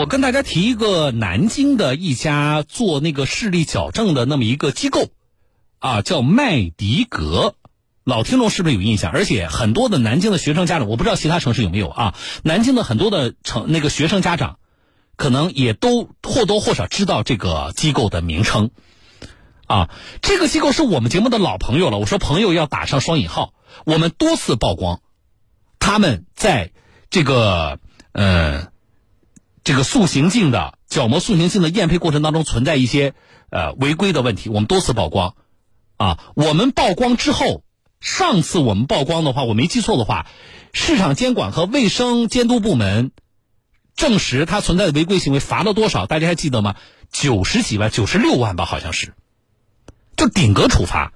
我跟大家提一个南京的一家做那个视力矫正的那么一个机构，啊，叫麦迪格。老听众是不是有印象？而且很多的南京的学生家长，我不知道其他城市有没有啊。南京的很多的城那个学生家长，可能也都或多或少知道这个机构的名称。啊，这个机构是我们节目的老朋友了。我说朋友要打上双引号，我们多次曝光，他们在这个呃这个塑形镜的角膜塑形镜的验配过程当中存在一些呃违规的问题，我们多次曝光。啊，我们曝光之后，上次我们曝光的话，我没记错的话，市场监管和卫生监督部门证实它存在的违规行为，罚了多少？大家还记得吗？九十几万，九十六万吧，好像是。就顶格处罚，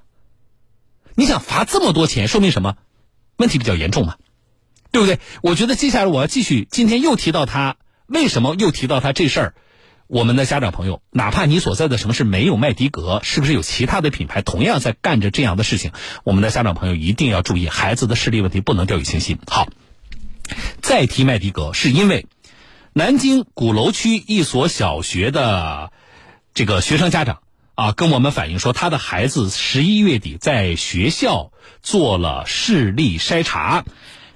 你想罚这么多钱，说明什么？问题比较严重嘛，对不对？我觉得接下来我要继续，今天又提到他，为什么又提到他这事儿？我们的家长朋友，哪怕你所在的城市没有麦迪格，是不是有其他的品牌同样在干着这样的事情？我们的家长朋友一定要注意，孩子的视力问题不能掉以轻心。好，再提麦迪格，是因为南京鼓楼区一所小学的这个学生家长。啊，跟我们反映说，他的孩子十一月底在学校做了视力筛查，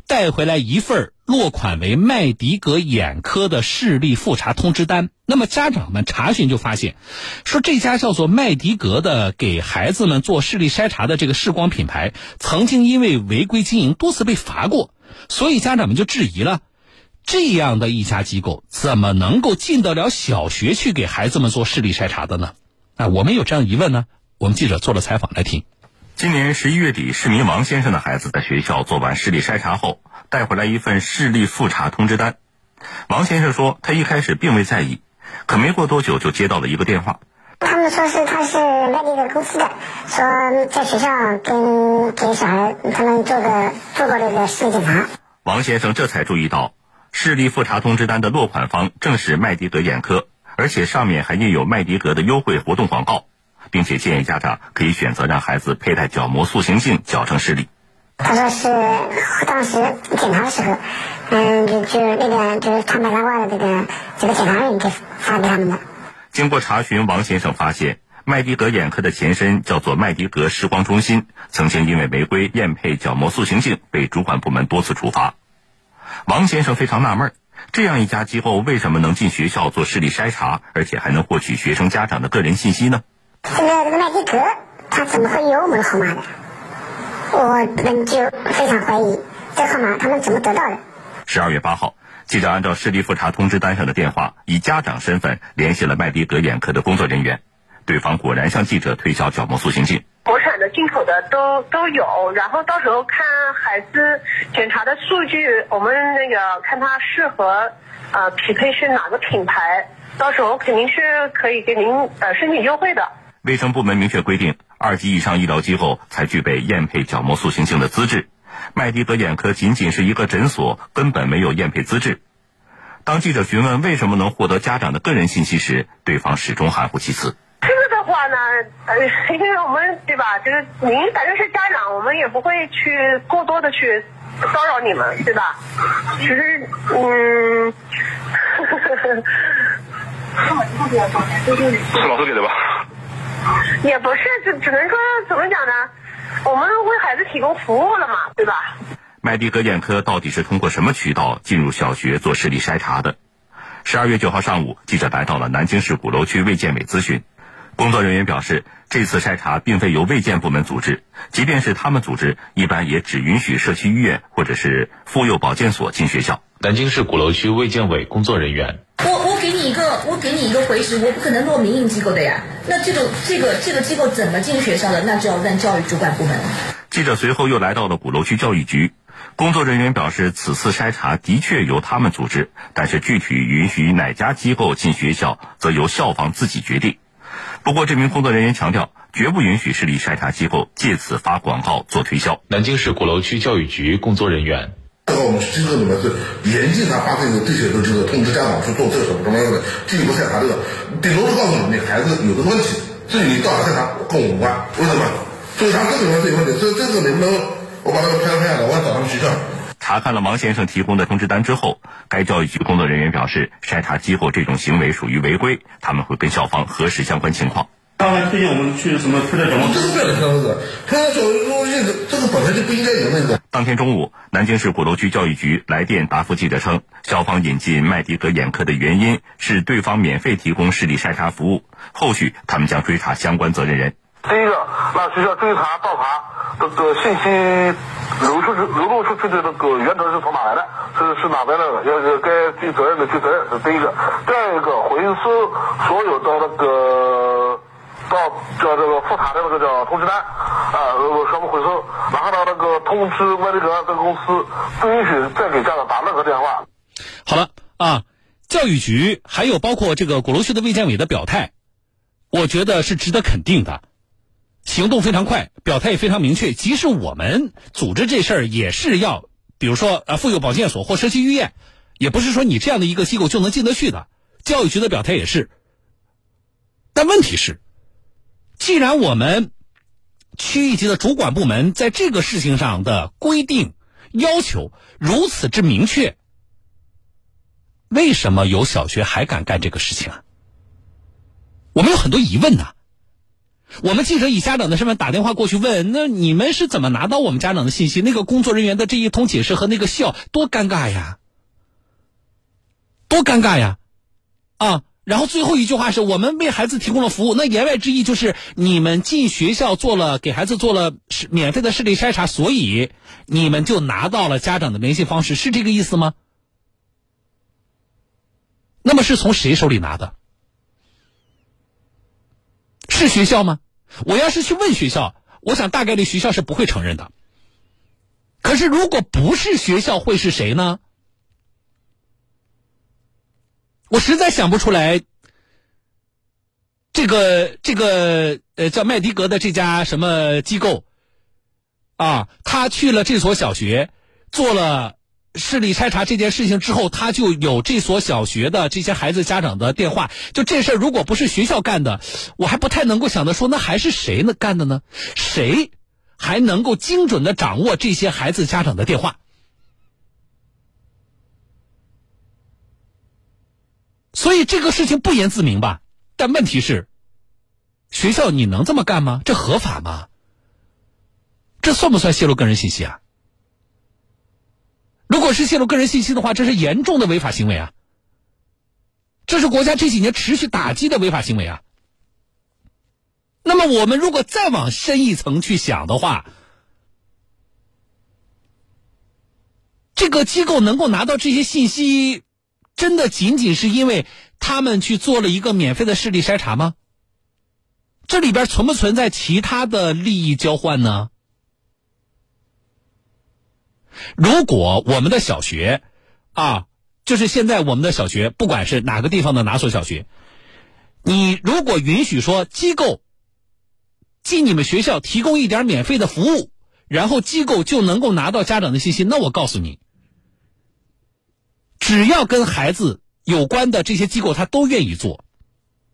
带回来一份落款为麦迪格眼科的视力复查通知单。那么家长们查询就发现，说这家叫做麦迪格的给孩子们做视力筛查的这个视光品牌，曾经因为违规经营多次被罚过，所以家长们就质疑了，这样的一家机构怎么能够进得了小学去给孩子们做视力筛查的呢？啊，我们有这样疑问呢。我们记者做了采访，来听。今年十一月底，市民王先生的孩子在学校做完视力筛查后，带回来一份视力复查通知单。王先生说，他一开始并未在意，可没过多久就接到了一个电话。他们说是他是麦迪格公司的，说在学校跟给小孩他们做个做过这个视力检查。王先生这才注意到，视力复查通知单的落款方正是麦迪格眼科。而且上面还印有麦迪格的优惠活动广告，并且建议家长可以选择让孩子佩戴角膜塑形镜矫正视力。他说是当时检查的时候，嗯，就就那个就是穿白大褂的这个这个检查人给发给他们的。经过查询，王先生发现麦迪格眼科的前身叫做麦迪格视光中心，曾经因为违规验配角膜塑形镜被主管部门多次处罚。王先生非常纳闷。这样一家机构为什么能进学校做视力筛查，而且还能获取学生家长的个人信息呢？这个这个麦迪格，他怎么会有我们的号码的？我们就非常怀疑，这号码他们怎么得到的？十二月八号，记者按照视力复查通知单上的电话，以家长身份联系了麦迪格眼科的工作人员，对方果然向记者推销角膜塑形镜。国产的、进口的都都有，然后到时候看孩子检查的数据，我们那个看他适合，呃，匹配是哪个品牌，到时候肯定是可以给您呃申请优惠的。卫生部门明确规定，二级以上医疗机构才具备验配角膜塑形镜的资质，麦迪德眼科仅仅是一个诊所，根本没有验配资质。当记者询问为什么能获得家长的个人信息时，对方始终含糊其辞。这个的话呢，呃，因为我们对吧，就是您反正是家长，我们也不会去过多的去骚扰你们，对吧？其实，嗯，是老师给的吧？也不是，只只能说怎么讲呢？我们为孩子提供服务了嘛，对吧？麦迪格眼科到底是通过什么渠道进入小学做视力筛查的？十二月九号上午，记者来到了南京市鼓楼区卫健委咨询。工作人员表示，这次筛查并非由卫健部门组织，即便是他们组织，一般也只允许社区医院或者是妇幼保健所进学校。南京市鼓楼区卫健委工作人员，我我给你一个，我给你一个回执，我不可能落民营机构的呀。那这个这个这个机构怎么进学校的？那就要问教育主管部门。记者随后又来到了鼓楼区教育局，工作人员表示，此次筛查的确由他们组织，但是具体允许哪家机构进学校，则由校方自己决定。不过，这名工作人员强调，绝不允许市里筛查机构借此发广告做推销。南京市鼓楼区教育局工作人员，这个我们机构里面是严禁他发这个这些的这个通知家长去做这个什么什么样的进一步筛查这个，顶多是告诉你你孩子有这个问题，至于你到哪筛查跟我无关。为什么？所以他这个地方是有问题，所以这个能不能我把那个拍拍下来，我要找他们学校。查看了王先生提供的通知单之后，该教育局工作人员表示，筛查机构这种行为属于违规，他们会跟校方核实相关情况。他还推荐我们去什么推荐什么？这个培养教育中心这个本来就不应该有那个。当天中午，南京市鼓楼区教育局来电答复记者称，校方引进麦迪格眼科的原因是对方免费提供视力筛查服务，后续他们将追查相关责任人。第一个，那学校追查调查这个信息流出去、流露出去的这个源头是从哪来的，是是哪边来的，要是该追责任的追责任，是第一个。第二个，回收所有的那个到叫这个复查的那个叫通知单啊，全部回收，然后呢那个通知麦迪格这个公司不允许再给家长打任何电话。好了啊，教育局还有包括这个鼓楼区的卫健委的表态，我觉得是值得肯定的。行动非常快，表态也非常明确。即使我们组织这事儿，也是要，比如说啊，妇幼保健所或社区医院，也不是说你这样的一个机构就能进得去的。教育局的表态也是。但问题是，既然我们区域级的主管部门在这个事情上的规定要求如此之明确，为什么有小学还敢干这个事情啊？我们有很多疑问呐。我们记者以家长的身份打电话过去问，那你们是怎么拿到我们家长的信息？那个工作人员的这一通解释和那个笑，多尴尬呀！多尴尬呀！啊，然后最后一句话是我们为孩子提供了服务，那言外之意就是你们进学校做了给孩子做了免费的视力筛查，所以你们就拿到了家长的联系方式，是这个意思吗？那么是从谁手里拿的？是学校吗？我要是去问学校，我想大概率学校是不会承认的。可是如果不是学校，会是谁呢？我实在想不出来。这个这个呃，叫麦迪格的这家什么机构啊？他去了这所小学，做了。视力筛查这件事情之后，他就有这所小学的这些孩子家长的电话。就这事儿，如果不是学校干的，我还不太能够想得说，那还是谁呢干的呢？谁还能够精准的掌握这些孩子家长的电话？所以这个事情不言自明吧？但问题是，学校你能这么干吗？这合法吗？这算不算泄露个人信息啊？如果是泄露个人信息的话，这是严重的违法行为啊！这是国家这几年持续打击的违法行为啊！那么，我们如果再往深一层去想的话，这个机构能够拿到这些信息，真的仅仅是因为他们去做了一个免费的视力筛查吗？这里边存不存在其他的利益交换呢？如果我们的小学，啊，就是现在我们的小学，不管是哪个地方的哪所小学，你如果允许说机构进你们学校提供一点免费的服务，然后机构就能够拿到家长的信息，那我告诉你，只要跟孩子有关的这些机构，他都愿意做，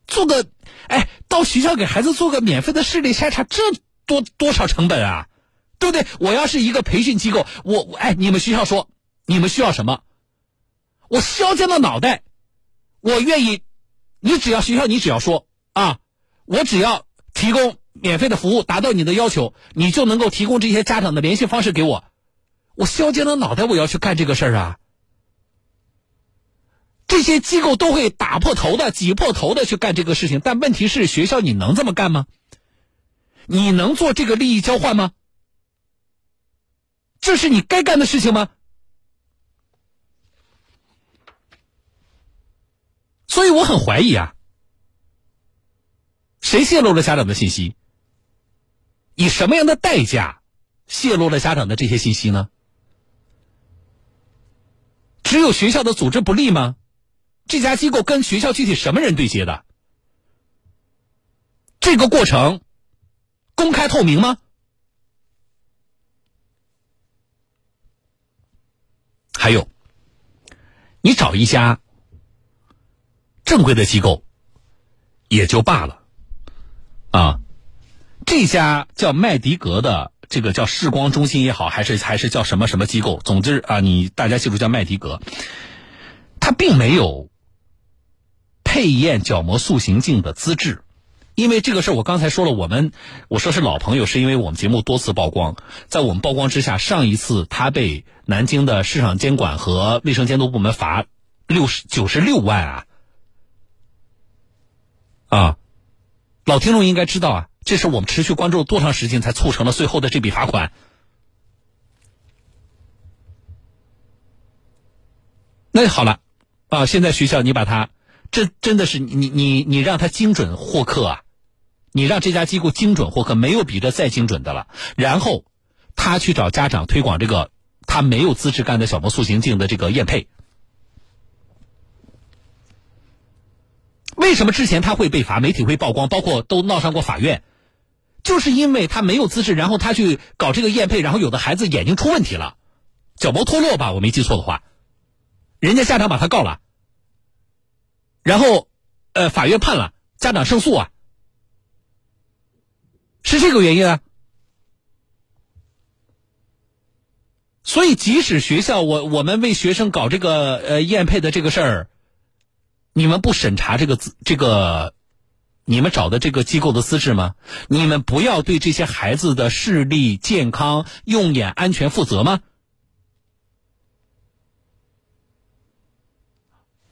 做个，哎，到学校给孩子做个免费的视力筛查，这多多少成本啊？对不对？我要是一个培训机构，我哎，你们学校说你们需要什么，我削尖了脑袋，我愿意，你只要学校，你只要说啊，我只要提供免费的服务，达到你的要求，你就能够提供这些家长的联系方式给我，我削尖了脑袋，我要去干这个事儿啊。这些机构都会打破头的、挤破头的去干这个事情，但问题是，学校你能这么干吗？你能做这个利益交换吗？这是你该干的事情吗？所以我很怀疑啊，谁泄露了家长的信息？以什么样的代价泄露了家长的这些信息呢？只有学校的组织不力吗？这家机构跟学校具体什么人对接的？这个过程公开透明吗？还有，你找一家正规的机构也就罢了，啊，这家叫麦迪格的这个叫视光中心也好，还是还是叫什么什么机构，总之啊，你大家记住叫麦迪格，他并没有配验角膜塑形镜的资质。因为这个事儿，我刚才说了，我们我说是老朋友，是因为我们节目多次曝光，在我们曝光之下，上一次他被南京的市场监管和卫生监督部门罚六十九十六万啊啊！老听众应该知道啊，这是我们持续关注了多长时间才促成了最后的这笔罚款。那好了啊，现在学校你把他，这真的是你你你让他精准获客啊！你让这家机构精准获客，没有比这再精准的了。然后他去找家长推广这个他没有资质干的小膜塑形镜的这个验配。为什么之前他会被罚？媒体会曝光，包括都闹上过法院，就是因为他没有资质，然后他去搞这个验配，然后有的孩子眼睛出问题了，角膜脱落吧，我没记错的话，人家家长把他告了，然后呃法院判了，家长胜诉啊。是这个原因啊，所以即使学校我我们为学生搞这个呃验配的这个事儿，你们不审查这个资这个你们找的这个机构的资质吗？你们不要对这些孩子的视力健康、用眼安全负责吗？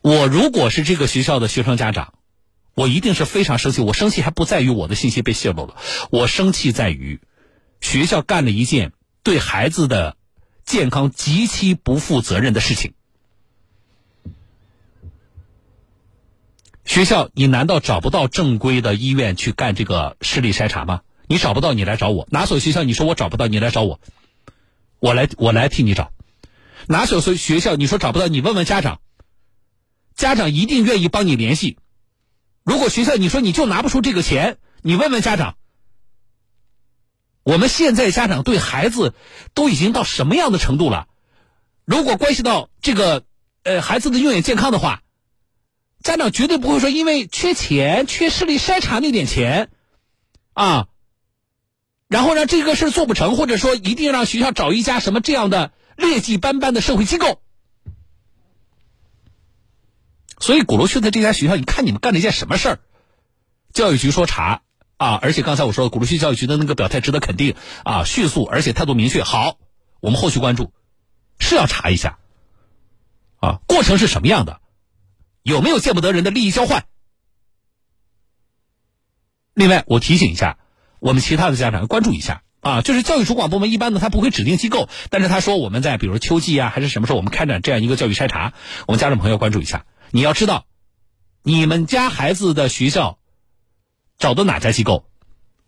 我如果是这个学校的学生家长。我一定是非常生气，我生气还不在于我的信息被泄露了，我生气在于学校干了一件对孩子的健康极其不负责任的事情。学校，你难道找不到正规的医院去干这个视力筛查吗？你找不到，你来找我。哪所学校你说我找不到，你来找我，我来我来替你找。哪所学校你说找不到，你问问家长，家长一定愿意帮你联系。如果学校你说你就拿不出这个钱，你问问家长。我们现在家长对孩子都已经到什么样的程度了？如果关系到这个呃孩子的用眼健康的话，家长绝对不会说因为缺钱、缺视力筛查那点钱啊，然后让这个事做不成，或者说一定让学校找一家什么这样的劣迹斑斑的社会机构。所以鼓楼区的这家学校，你看你们干了一件什么事儿？教育局说查啊，而且刚才我说鼓楼区教育局的那个表态值得肯定啊，迅速而且态度明确。好，我们后续关注，是要查一下啊，过程是什么样的？有没有见不得人的利益交换？另外，我提醒一下我们其他的家长关注一下啊，就是教育主管部门一般呢，他不会指定机构，但是他说我们在比如秋季啊，还是什么时候我们开展这样一个教育筛查，我们家长朋友关注一下。你要知道，你们家孩子的学校找的哪家机构，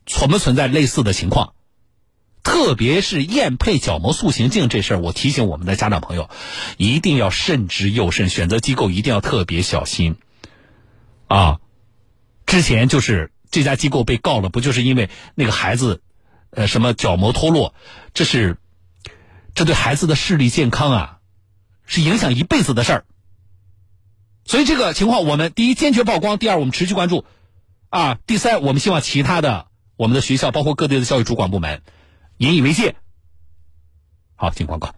存不存在类似的情况？特别是验配角膜塑形镜这事儿，我提醒我们的家长朋友，一定要慎之又慎，选择机构一定要特别小心。啊，之前就是这家机构被告了，不就是因为那个孩子，呃，什么角膜脱落？这是，这对孩子的视力健康啊，是影响一辈子的事儿。所以这个情况，我们第一坚决曝光，第二我们持续关注，啊，第三我们希望其他的我们的学校，包括各地的教育主管部门，引以为戒。好，请广告。